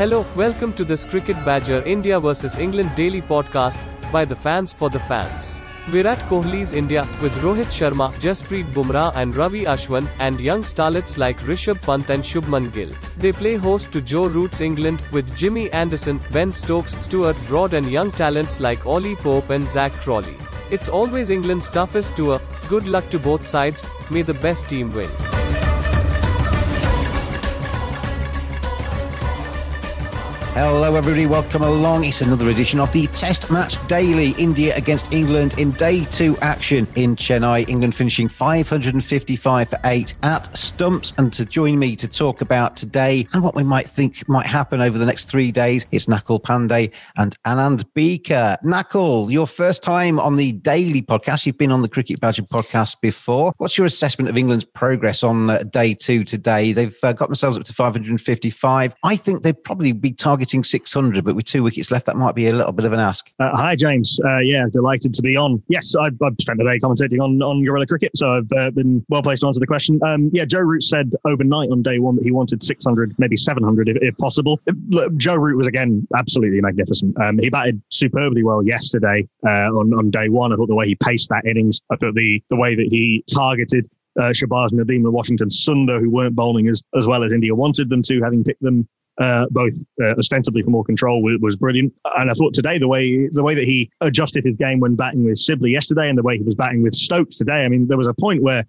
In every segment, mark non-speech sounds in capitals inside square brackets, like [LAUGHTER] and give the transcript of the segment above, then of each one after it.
Hello, welcome to this Cricket Badger India vs England daily podcast by the fans for the fans. Virat Kohli's India with Rohit Sharma, Jasprit Bumrah and Ravi Ashwin and young starlets like Rishabh Pant and Shubman Gill. They play host to Joe Root's England with Jimmy Anderson, Ben Stokes, Stuart Broad and young talents like Ollie Pope and Zak Crawley. It's always England's toughest tour. Good luck to both sides. May the best team win. Hello, everybody. Welcome along. It's another edition of the Test Match Daily. India against England in day two action in Chennai. England finishing 555 for eight at Stumps. And to join me to talk about today and what we might think might happen over the next three days, it's Nakul Pandey and Anand Beaker. Nakul, your first time on the Daily podcast. You've been on the Cricket Badger podcast before. What's your assessment of England's progress on uh, day two today? They've uh, got themselves up to 555. I think they'd probably be targeting 600, but with two wickets left, that might be a little bit of an ask. Uh, hi, James. Uh, yeah, delighted to be on. Yes, I've, I've spent the day commentating on, on Guerilla Cricket, so I've uh, been well placed to answer the question. Um, yeah, Joe Root said overnight on day one that he wanted 600, maybe 700 if, if possible. Look, Joe Root was, again, absolutely magnificent. Um, he batted superbly well yesterday uh, on, on day one. I thought the way he paced that innings, I thought the, the way that he targeted uh, Shahbaz Nadeem and Washington Sundar, who weren't bowling as, as well as India wanted them to, having picked them uh, both uh, ostensibly for more control was, was, brilliant. And I thought today the way the way that he adjusted his game when batting with Sibley yesterday and the way he was batting with Stokes today. I mean, there was a point where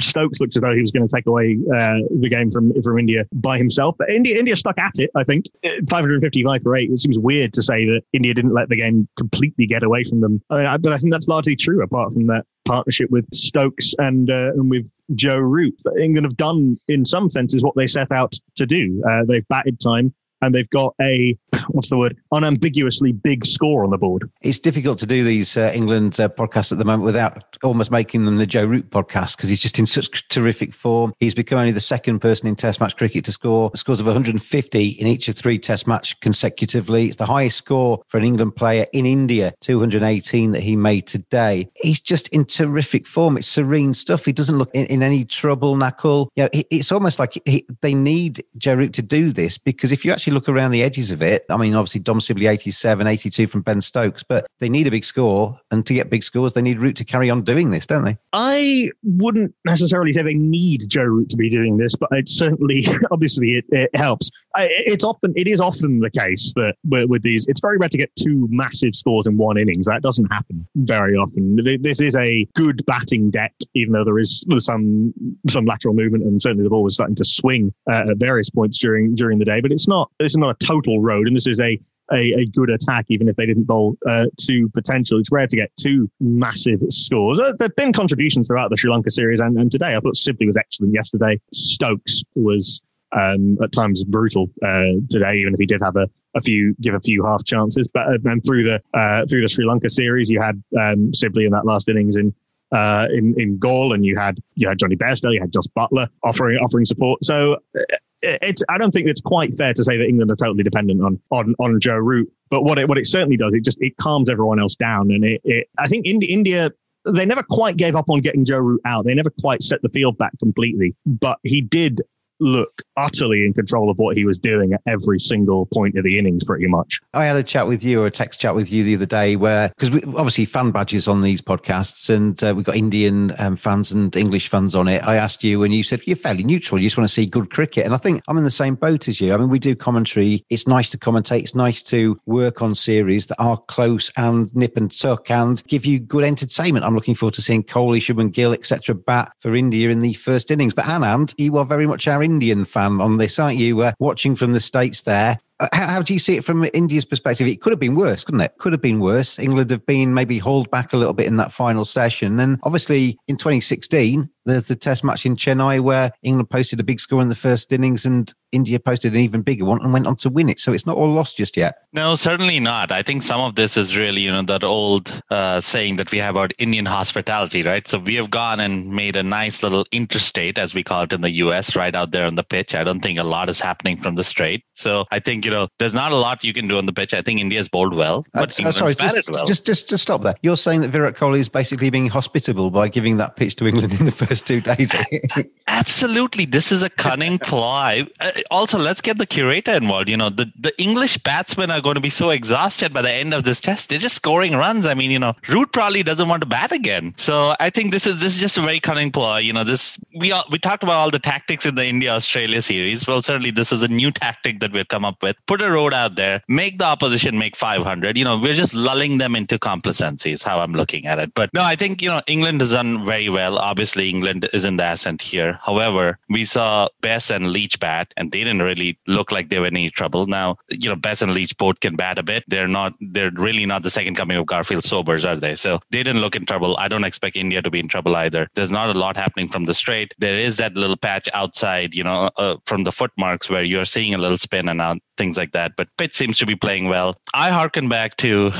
Stokes looked as though he was going to take away uh, the game from from India by himself. But India India stuck at it. I think 555 for eight. It seems weird to say that India didn't let the game completely get away from them. I mean, I, but I think that's largely true. Apart from that partnership with Stokes and uh, and with Joe Root. England have done, in some senses, what they set out to do. Uh, they've batted time and they've got a what's the word unambiguously big score on the board. It's difficult to do these uh, England uh, podcasts at the moment without almost making them the Joe Root podcast because he's just in such terrific form. He's become only the second person in Test match cricket to score scores of 150 in each of three Test match consecutively. It's the highest score for an England player in India, 218 that he made today. He's just in terrific form. It's serene stuff. He doesn't look in, in any trouble. Nakul, you know, it's almost like he, they need Joe Root to do this because if you actually look around the edges of it, I mean, obviously Dom Sibley 87, 82 from Ben Stokes, but they need a big score. And to get big scores, they need Root to carry on doing this, don't they? I wouldn't necessarily say they need Joe Root to be doing this, but it certainly, [LAUGHS] obviously, it, it helps. It's often, it is often the case that with these, it's very rare to get two massive scores in one innings. That doesn't happen very often. This is a good batting deck, even though there is some some lateral movement, and certainly the ball was starting to swing uh, at various points during during the day. But it's not this is not a total road, and this is a a, a, good attack, even if they didn't bowl uh, two potential. It's rare to get two massive scores. Uh, there have been contributions throughout the Sri Lanka series, and, and today I thought Sibley was excellent yesterday. Stokes was um, at times brutal uh, today, even if he did have a, a few give a few half chances. But uh, and through the uh, through the Sri Lanka series, you had um, Sibley in that last innings in uh, in in Galle, and you had you had Jonny Bairstow, you had Jos Buttler offering offering support. So uh, it's I don't think it's quite fair to say that England are totally dependent on on on Joe Root. But what it what it certainly does, it just it calms everyone else down, and it, it I think India, India they never quite gave up on getting Joe Root out. They never quite set the field back completely, but he did look utterly in control of what he was doing at every single point of the innings, pretty much. I had a chat with you or a text chat with you the other day where, because obviously fan badges on these podcasts and uh, we've got Indian um, fans and English fans on it. I asked you and you said you're fairly neutral. You just want to see good cricket. And I think I'm in the same boat as you. I mean, we do commentary. It's nice to commentate. It's nice to work on series that are close and nip and tuck and give you good entertainment. I'm looking forward to seeing Kohli, Shubman Gill, etc. bat for India in the first innings. But Anand, you are very much our Indian fan on this, aren't you? Uh, watching from the States there. Uh, how, how, do you see it from India's perspective? It could have been worse, couldn't it? Could have been worse. England have been maybe hauled back a little bit in that final session. And obviously in 2016, there's the test match in Chennai where England posted a big score in the first innings and India posted an even bigger one and went on to win it. So it's not all lost just yet. No, certainly not. I think some of this is really, you know, that old uh, saying that we have about Indian hospitality, right? So we have gone and made a nice little interstate, as we call it in the US, right out there on the pitch. I don't think a lot is happening from the straight. So I think, you know, there's not a lot you can do on the pitch. I think India's bowled well, but uh, sorry, just, well. just, just, just stop there. You're saying that Virat Kohli is basically being hospitable by giving that pitch to England in the first two days. [LAUGHS] Absolutely. This is a cunning [LAUGHS] ploy. Uh, also, let's get the curator involved. You know, the, the English batsmen are going to be so exhausted by the end of this test. They're just scoring runs. I mean, you know, Root probably doesn't want to bat again. So I think this is this is just a very cunning ploy. You know, this we all, we talked about all the tactics in the India Australia series. Well, certainly this is a new tactic that we've come up with. Put a road out there, make the opposition make 500. You know, we're just lulling them into complacency. Is how I'm looking at it. But no, I think you know England has done very well. Obviously, England is in the ascent here. However, we saw Bess and Leach bat, and they didn't really look like they were in any trouble. Now, you know, Bess and Leach both can bat a bit. They're not. They're really not the second coming of Garfield Sobers, are they? So they didn't look in trouble. I don't expect India to be in trouble either. There's not a lot happening from the straight. There is that little patch outside, you know, uh, from the footmarks where you're seeing a little spin and out, things like that. But Pitt seems to be playing well. I harken back to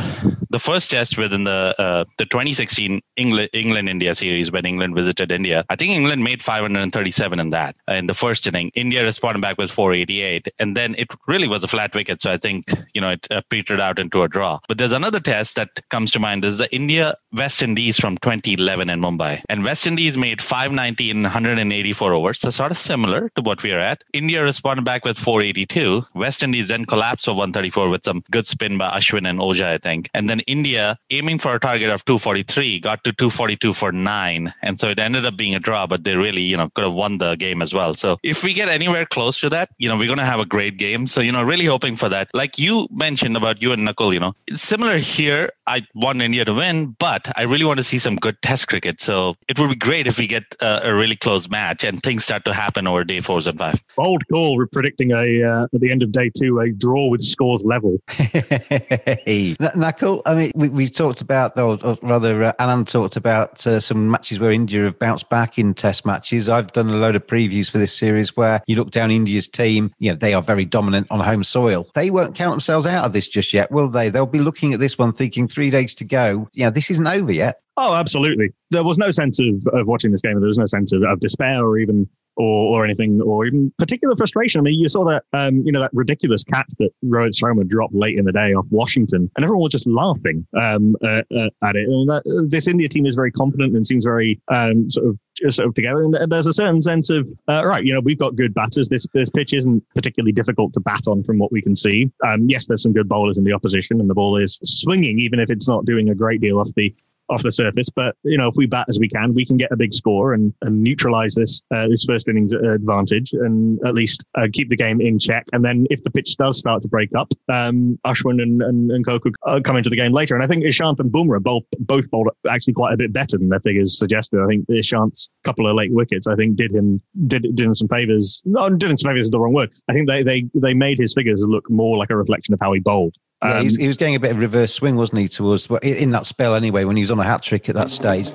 the first test within the uh, the 2016 England England India series when England visited India. I think England made 537 in that uh, in the first inning. India responded back with 488, and then it really was a flat wicket. So I think you know it uh, petered out into a draw. But there's another test that comes to mind is the India West Indies from 2011 in Mumbai, and West Indies made 590 in 184 overs. So sort of similar to what we are at. India responded back with 482. West Indies then collapsed for 134 with some good spin by Ashwin and Ojha, I think, and then India, aiming for a target of 243, got to 242 for nine. And so it ended up being a draw, but they really, you know, could have won the game as well. So if we get anywhere close to that, you know, we're going to have a great game. So, you know, really hoping for that. Like you mentioned about you and Nakul, you know, similar here. I want India to win, but I really want to see some good test cricket. So it would be great if we get a, a really close match and things start to happen over day fours and five. Bold call. We're predicting a, uh, at the end of day two, a draw with scores level. [LAUGHS] hey, Nakul, I mean, we, we talked about, or, or rather, uh, Alan talked about uh, some matches where India have bounced back in test matches. I've done a load of previews for this series where you look down India's team, you know, they are very dominant on home soil. They won't count themselves out of this just yet, will they? They'll be looking at this one thinking three days to go. You know, this isn't over yet. Oh, absolutely. There was no sense of, of watching this game. There was no sense of, of despair or even or, or anything, or even particular frustration. I mean, you saw that, um, you know, that ridiculous catch that Rohit Sharma dropped late in the day off Washington, and everyone was just laughing um, uh, uh, at it. And that, uh, this India team is very confident and seems very um, sort of sort of together. And there's a certain sense of uh, right, you know, we've got good batters. This this pitch isn't particularly difficult to bat on from what we can see. Um, yes, there's some good bowlers in the opposition, and the ball is swinging, even if it's not doing a great deal off the off the surface. But you know, if we bat as we can, we can get a big score and, and neutralize this uh, this first innings advantage, and at least uh, keep the game in check. And then if the pitch does start to break up, um, Ashwin and and, and Coco uh, come into the game later. And I think Ishant and Bumrah both both bowled actually quite a bit better than their figures suggested. I think Ishant's couple of late wickets, I think, did him did did him some favors. No, did him some favors is the wrong word. I think they they they made his figures look more like a reflection of how he bowled. Yeah, um, he, was, he, was, getting a bit of reverse swing, wasn't he, towards in that spell anyway, when he was on a hat trick at that stage.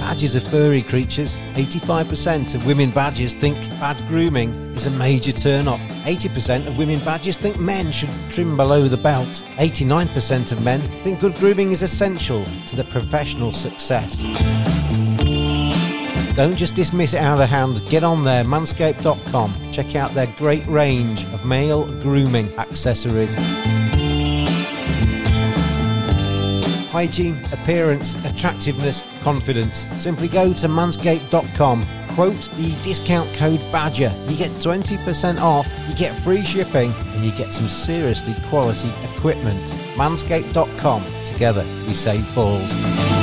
Badgers are furry creatures. 85% of women badgers think bad grooming is a major turn off. 80% of women badgers think men should trim below the belt. 89% of men think good grooming is essential to their professional success. Don't just dismiss it out of hand. Get on there, manscaped.com. Check out their great range of male grooming accessories. Hygiene, appearance, attractiveness, confidence. Simply go to manscaped.com, quote the discount code BADGER. You get 20% off, you get free shipping, and you get some seriously quality equipment. Manscaped.com. Together, we save balls.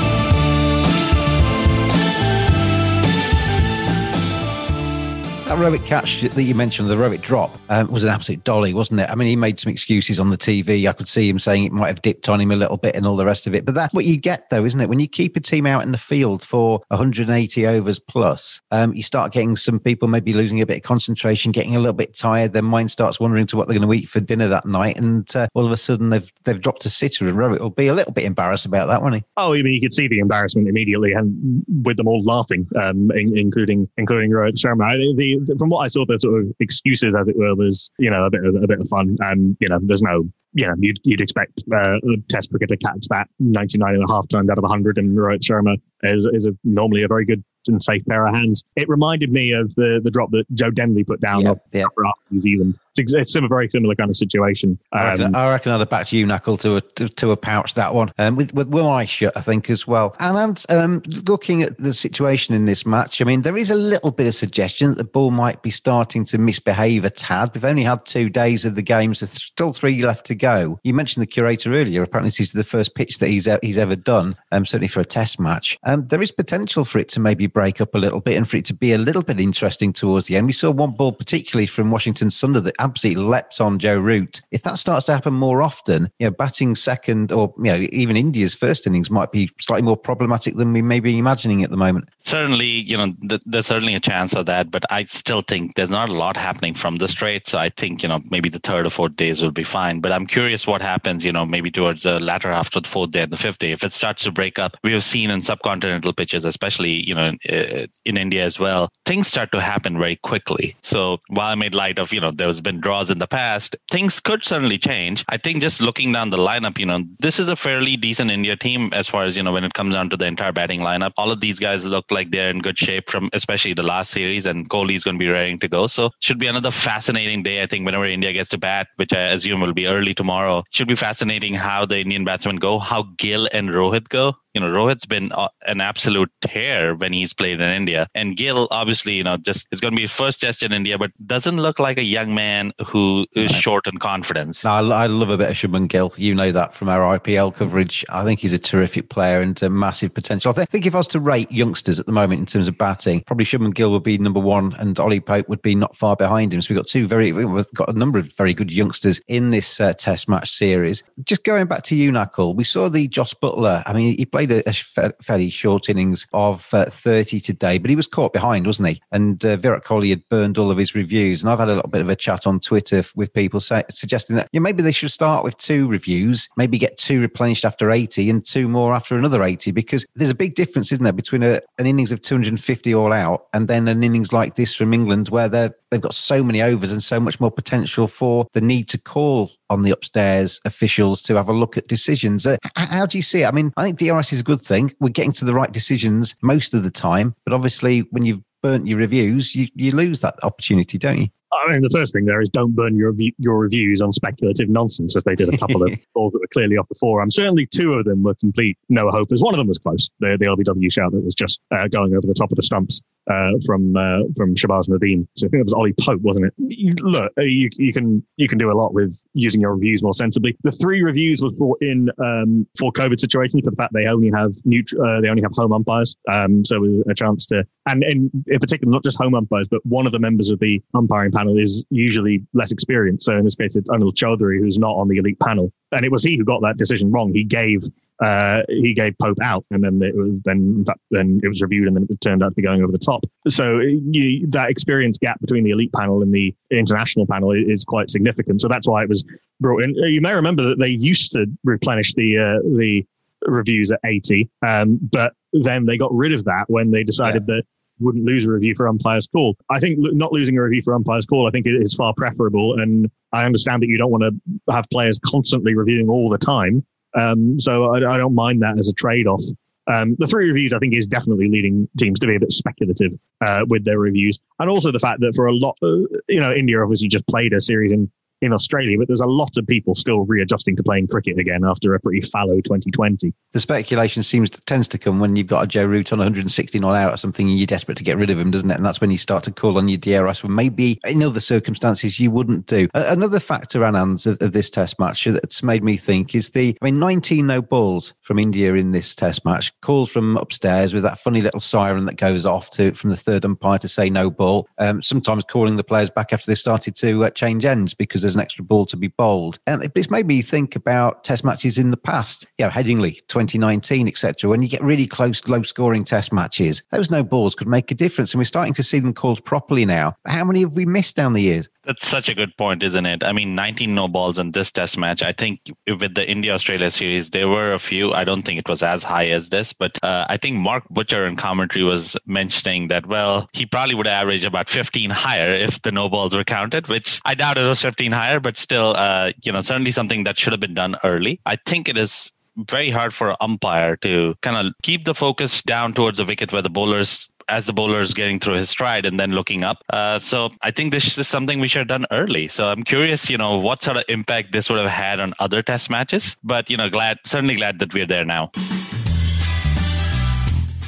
That Rohit catch that you mentioned, the Rohit drop, um, was an absolute dolly, wasn't it? I mean, he made some excuses on the TV. I could see him saying it might have dipped on him a little bit and all the rest of it. But that's what you get, though, isn't it? When you keep a team out in the field for 180 overs plus, um, you start getting some people maybe losing a bit of concentration, getting a little bit tired. Their mind starts wondering to what they're going to eat for dinner that night, and uh, all of a sudden they've they've dropped a sitter, and Rohit will be a little bit embarrassed about that, won't he? Oh, I mean, you could see the embarrassment immediately, and with them all laughing, um, in, including including Rohit Sharma. The, from what I saw, the sort of excuses, as it were, was you know a bit of a bit of fun, and you know, there's no you know, you'd, you'd expect uh, a test cricket to catch that 99 and a half times out of 100, and Rohit Sharma is, is a, normally a very good and safe pair of hands. It reminded me of the the drop that Joe Denly put down yeah, yeah. New Zealand. It's, it's a very similar kind of situation. I reckon, Um, I reckon I'd have backed you, Nakul, to a to, to a pouch that one, um, with with one eye shut, I think as well. And, um, looking at the situation in this match, I mean, there is a little bit of suggestion that the ball might be starting to misbehave a tad. We've only had two days of the games, there's still three left to go. You mentioned the curator earlier. Apparently, this is the first pitch that he's e- he's ever done, um, certainly for a test match. Um, there is potential for it to maybe break up a little bit and for it to be a little bit interesting towards the end. We saw one ball, particularly from Washington Sundar, that absolutely leapt on Joe Root. If that starts to happen more often, you know, batting second or you know even India's first innings might be slightly more problematic than we may be imagining at the moment. certainly, you know, th- there's certainly a chance of that, but I still think there's not a lot happening from the straight. So I think, you know, maybe the third or fourth days will be fine. But I'm curious what happens, you know, maybe towards the latter half of the fourth day and the fifth day. If it starts to break up, we have seen in subcontinental pitches, especially, you know, in, uh, in India as well, things start to happen very quickly. So while I made light of, you know, there's been draws in the past, things could suddenly change. I think just looking down the lineup, you know, this is a fairly decent India team as far as, you know, when it comes down to the entire batting lineup. All of these guys look like they're in good shape from especially the last series, and Kohli's going to be raring to go. So should be another fascinating day. I think whenever India gets to bat, which I assume will be early tomorrow, should be fascinating how the Indian batsmen go, how Gill and Rohit go. You know, Rohit's been uh, an absolute tear when he's played in India, and Gill obviously, you know, just is going to be first test in India, but doesn't look like a young man who is short in confidence. No, I, I love a bit of Shubman Gill. You know that from our IPL coverage. I think he's a terrific player and a massive potential. I thi- think if I was to rate youngsters at the moment in terms of batting, probably Shubman Gill would be number one and Ollie Pope would be not far behind him. So we've got two very, we've got a number of very good youngsters in this uh, test match series. Just going back to you, Nakul, we saw the Jos Buttler. I mean, he played a, a fairly short innings of uh, 30 today, but he was caught behind, wasn't he? And uh, Virat Kohli had burned all of his reviews. And I've had a little bit of a chat on Twitter with people say, suggesting that yeah, maybe they should start with two reviews, maybe get two replenished after 80 and two more after another 80, because there's a big difference, isn't there, between a, an innings of 250 all out and then an innings like this from England where they're, they've got so many overs and so much more potential for the need to call on the upstairs officials to have a look at decisions. Uh, how do you see it? I mean, I think DRS is a good thing. We're getting to the right decisions most of the time, but obviously when you've burnt your reviews, you, you lose that opportunity, don't you? I mean, the first thing there is don't burn your your reviews on speculative nonsense, as they did a couple of [LAUGHS] balls that were clearly off the forearm. Certainly, two of them were complete no hopers. One of them was close. The, the LBW shout that was just uh, going over the top of the stumps uh, from uh, from Shahbaz Nadeem. So I think it was Ollie Pope, wasn't it? Look, uh, you you can you can do a lot with using your reviews more sensibly. The three reviews was brought in um, for COVID situations for the fact they only have neut- uh, they only have home umpires. Um, so a chance to and in, in particular not just home umpires, but one of the members of the umpiring panel is usually less experienced. So in this case, it's Anil Chaudhary who's not on the elite panel, and it was he who got that decision wrong. He gave uh, he gave Pope out, and then it was then in fact, then it was reviewed, and then it turned out to be going over the top. So you, that experience gap between the elite panel and the international panel is, quite significant. So that's why it was brought in. You may remember that they used to replenish the uh, the reviews at 80 um, but then they got rid of that when they decided yeah. that wouldn't lose a review for umpire's call. I think not losing a review for umpire's call, I think it is far preferable. And I understand that you don't want to have players constantly reviewing all the time. Um, so I, I, don't mind that as a trade off. Um, the three reviews, I think, is definitely leading teams to be a bit speculative uh, with their reviews, and also the fact that for a lot, uh, you know, India obviously just played a series in in Australia, but there's a lot of people still readjusting to playing cricket again after a pretty fallow 2020. The speculation seems to, tends to come when you've got a Joe Root on 160 not out or something, and you're desperate to get rid of him, doesn't it? And that's when you start to call on your DRS. Well, maybe in other circumstances you wouldn't do. Another factor, Anand, of, of this Test match that's made me think is the, I mean, 19 no balls from India in this Test match. Calls from upstairs with that funny little siren that goes off to from the third umpire to say no ball. Um, sometimes calling the players back after they started to uh, change ends because there's an extra ball to be bowled. And it's made me think about test matches in the past, you know, Headingley, 2019, etc. When you get really close, low scoring test matches, those no balls could make a difference. And we're starting to see them called properly now. How many have we missed down the years? That's such a good point, isn't it? I mean, 19 no balls in this test match. I think with the India Australia series, there were a few. I don't think it was as high as this, but uh, I think Mark Butcher in commentary was mentioning that, well, he probably would average about 15 higher if the no balls were counted, which I doubt it was 15 higher, but still, uh, you know, certainly something that should have been done early. I think it is very hard for an umpire to kind of keep the focus down towards the wicket where the bowlers as the bowler is getting through his stride and then looking up. Uh, so I think this is something we should have done early. So I'm curious, you know, what sort of impact this would have had on other test matches. But, you know, glad, certainly glad that we're there now.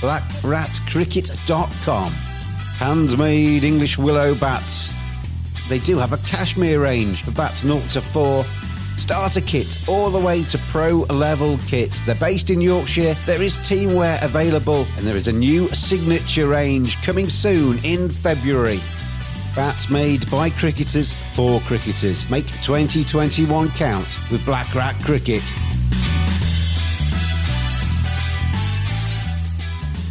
BlackRatCricket.com. Handmade English willow bats they do have a Kashmir range for bats 0 to 4 starter kit all the way to pro level kits. They're based in Yorkshire. There is teamwear available and there is a new signature range coming soon in February. Bats made by cricketers for cricketers. Make 2021 count with Black Rat Cricket.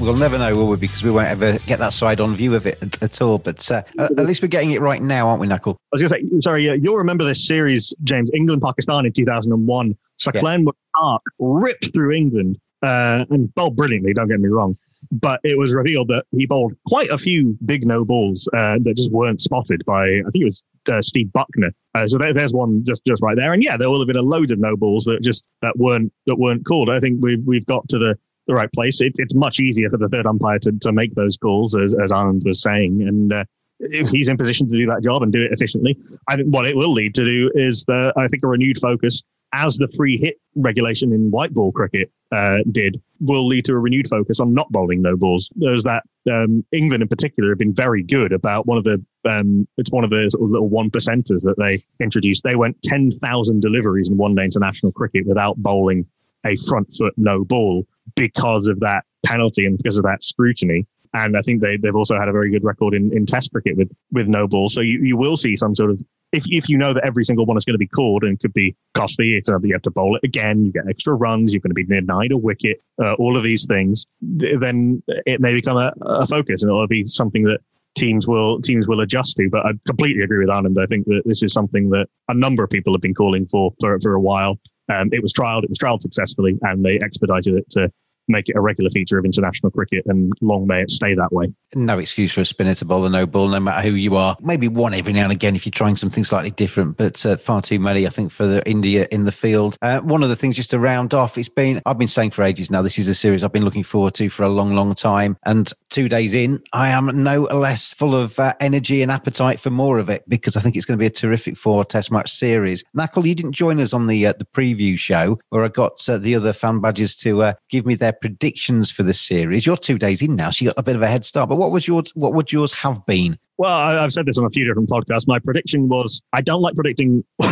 We'll never know, will we? Because we won't ever get that side on view of it at, at all. But uh, at least we're getting it right now, aren't we, Nakul? I was going to say, sorry, uh, you'll remember this series, James, England Pakistan in 2001. Saqlain yeah. ripped through England uh, and bowled brilliantly, don't get me wrong. But it was revealed that he bowled quite a few big no balls uh, that just weren't spotted by, I think it was uh, Steve Bucknor. Uh, so there, there's one just just right there. And yeah, there will have been a load of no balls that just that weren't that weren't called. I think we've we've got to the the right place. It, it's much easier for the third umpire to, to make those calls, as, as Anand was saying. And uh, if he's in position to do that job and do it efficiently, I think what it will lead to do is the, I think a renewed focus, as the free hit regulation in white ball cricket uh, did, will lead to a renewed focus on not bowling no balls. There's that um, England in particular have been very good about one of the um, it's one of the sort of little one percenters that they introduced. They went ten thousand deliveries in one day international cricket without bowling a front foot no ball because of that penalty and because of that scrutiny. And I think they, they've also had a very good record in, in test cricket with, with no ball. So you, you will see some sort of, if, if you know that every single one is going to be called and could be costly, it's you have to bowl it again, you get extra runs, you're going to be denied a wicket, uh, all of these things, then it may become a, a focus and it'll be something that teams will teams will adjust to. But I completely agree with Anand. I think that this is something that a number of people have been calling for for, for a while. Um, it was trialed, it was trialed successfully, and they expedited it to make it a regular feature of international cricket, and long may it stay that way. No excuse for a spinner to bowl a no ball, no matter who you are. Maybe one every now and again if you're trying something slightly different, but uh, far too many, I think, for the India in the field. Uh, one of the things just to round off, it's been I've been saying for ages now. This is a series I've been looking forward to for a long, long time, and two days in, I am no less full of uh, energy and appetite for more of it because I think it's going to be a terrific four Test match series. Nakul, you didn't join us on the uh, the preview show where I got uh, the other fan badges to uh, give me their predictions for the series. You're two days in now, so you got a bit of a head start. But what was yours? What would yours have been? Well, I, have said this on a few different podcasts. My prediction was I don't like predicting. [LAUGHS]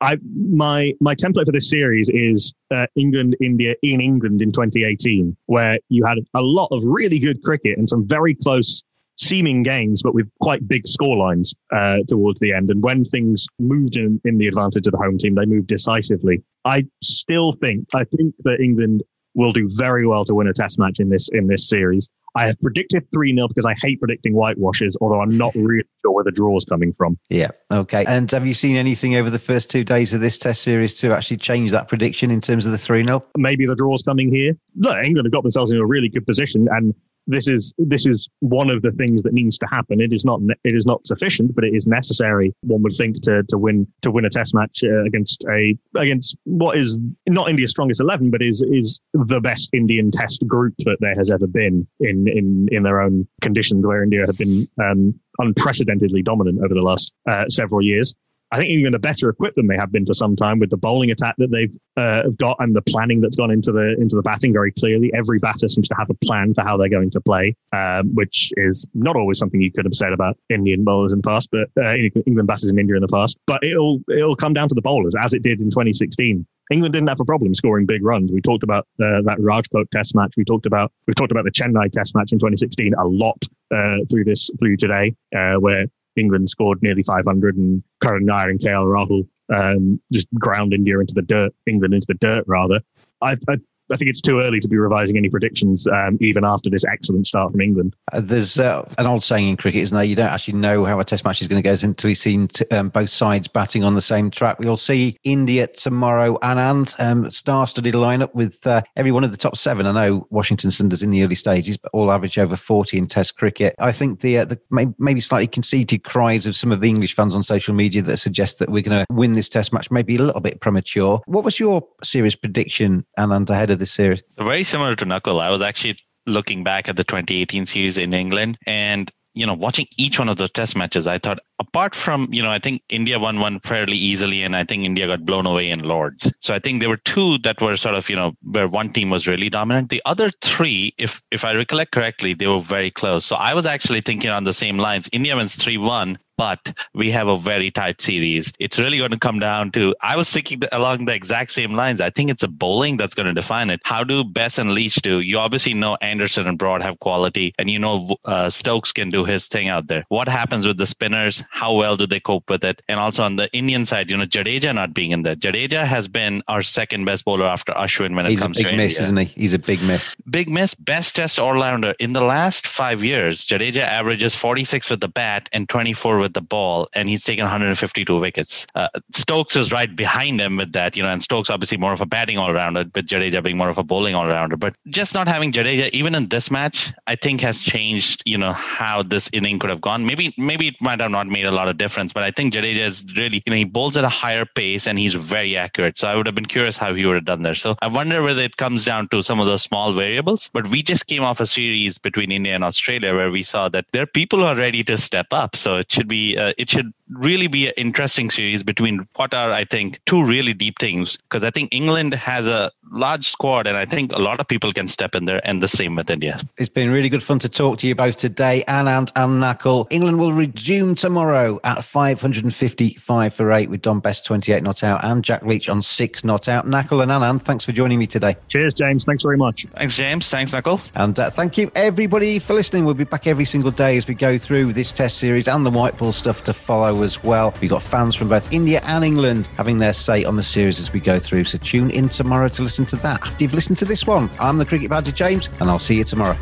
I my my template for this series is uh, England India in England in 2018, where you had a lot of really good cricket and some very close seeming games, but with quite big scorelines uh, towards the end. And when things moved in, in the advantage of the home team, they moved decisively. I still think I think that England will do very well to win a test match in this in this series. I have predicted 3 0 because I hate predicting whitewashes, although I'm not really sure where the draw is coming from. Yeah. Okay. And have you seen anything over the first two days of this test series to actually change that prediction in terms of the 3 0? Maybe the draw's coming here. Look, England have got themselves in a really good position. And this is this is one of the things that needs to happen. It is not it is not sufficient, but it is necessary. One would think to to win to win a Test match uh, against a against what is not India's strongest eleven, but is is the best Indian Test group that there has ever been in in in their own conditions, where India have been um, unprecedentedly dominant over the last uh, several years. I think England are better equipped than they have been for some time with the bowling attack that they've uh, got and the planning that's gone into the into the batting very clearly. Every batter seems to have a plan for how they're going to play, um, which is not always something you could have said about Indian bowlers in the past, but uh, England batters in India in the past. But it'll it'll come down to the bowlers as it did in 2016. England didn't have a problem scoring big runs. We talked about uh, that Rajkot Test match. We talked about we talked about the Chennai Test match in 2016 a lot uh, through this through today, uh, where England scored nearly 500 and Karun Nair and KL Rahul um, just ground India into the dirt, England into the dirt rather. I, I I think it's too early to be revising any predictions, um, even after this excellent start from England. Uh, there's uh, an old saying in cricket, isn't there? You don't actually know how a Test match is going to go until you've seen t- um, both sides batting on the same track. We'll see India tomorrow, Anand, um, star-studded lineup with uh, every one of the top seven. I know Washington Sundar's in the early stages, but all average over 40 in Test cricket. I think the, uh, the maybe slightly conceited cries of some of the English fans on social media that suggest that we're going to win this Test match may be a little bit premature. What was your series prediction, Anand, ahead of this series? Very similar to Nakul. I was actually looking back at the 2018 series in England and you know watching each one of those test matches i thought apart from you know i think india won one fairly easily and i think india got blown away in Lord's so i think there were two that were sort of you know where one team was really dominant the other three if if i recollect correctly they were very close so i was actually thinking on the same lines india wins 3-1 but we have a very tight series. It's really going to come down to, I was thinking along the exact same lines. I think it's a bowling that's going to define it. How do Bess and Leach do? You obviously know Anderson and Broad have quality, and you know uh, Stokes can do his thing out there. What happens with the spinners? How well do they cope with it? And also on the Indian side, you know, Jadeja not being in there. Jadeja has been our second best bowler after Ashwin when He's it comes to India. He's a big miss, isn't he? He's a big miss. Big miss, best test all-rounder. In the last five years, Jadeja averages 46 with the bat and 24 with the ball, and he's taken 152 wickets. Uh, Stokes is right behind him with that, you know, and Stokes obviously more of a batting all-rounder, but Jadeja being more of a bowling all-rounder. But just not having Jadeja, even in this match, I think has changed, you know, how this inning could have gone. Maybe maybe it might have not made a lot of difference, but I think Jadeja is really, you know, he bowls at a higher pace and he's very accurate. So I would have been curious how he would have done there. So I wonder whether it comes down to some of those small variables. But we just came off a series between India and Australia where we saw that there are people are ready to step up. So it should be, uh, it should really be an interesting series between what are, I think, two really deep teams. Because I think England has a large squad, and I think a lot of people can step in there, and the same with India. It's been really good fun to talk to you both today, Anand and Nakul. England will resume tomorrow at 555 for eight with Dom Bess 28 not out and Jack Leach on six not out. Nakul and Anand, thanks for joining me today. Cheers, James. Thanks very much. Thanks, James. Thanks, Nakul. And uh, thank you, everybody, for listening. We'll be back every single day as we go through this test series and the white ball stuff to follow as well. We've got fans from both India and England having their say on the series as we go through. So tune in tomorrow to listen to that after you've listened to this one. I'm the Cricket Badger James, and I'll see you tomorrow.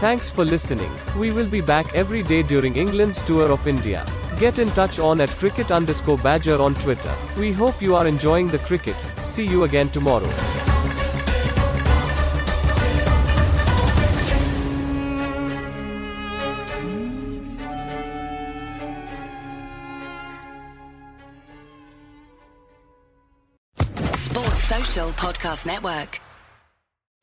Thanks for listening. We will be back every day during England's tour of India. Get in touch on at cricket underscore badger on Twitter. We hope you are enjoying the cricket. See you again tomorrow. Sports Social Podcast Network.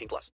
18 plus.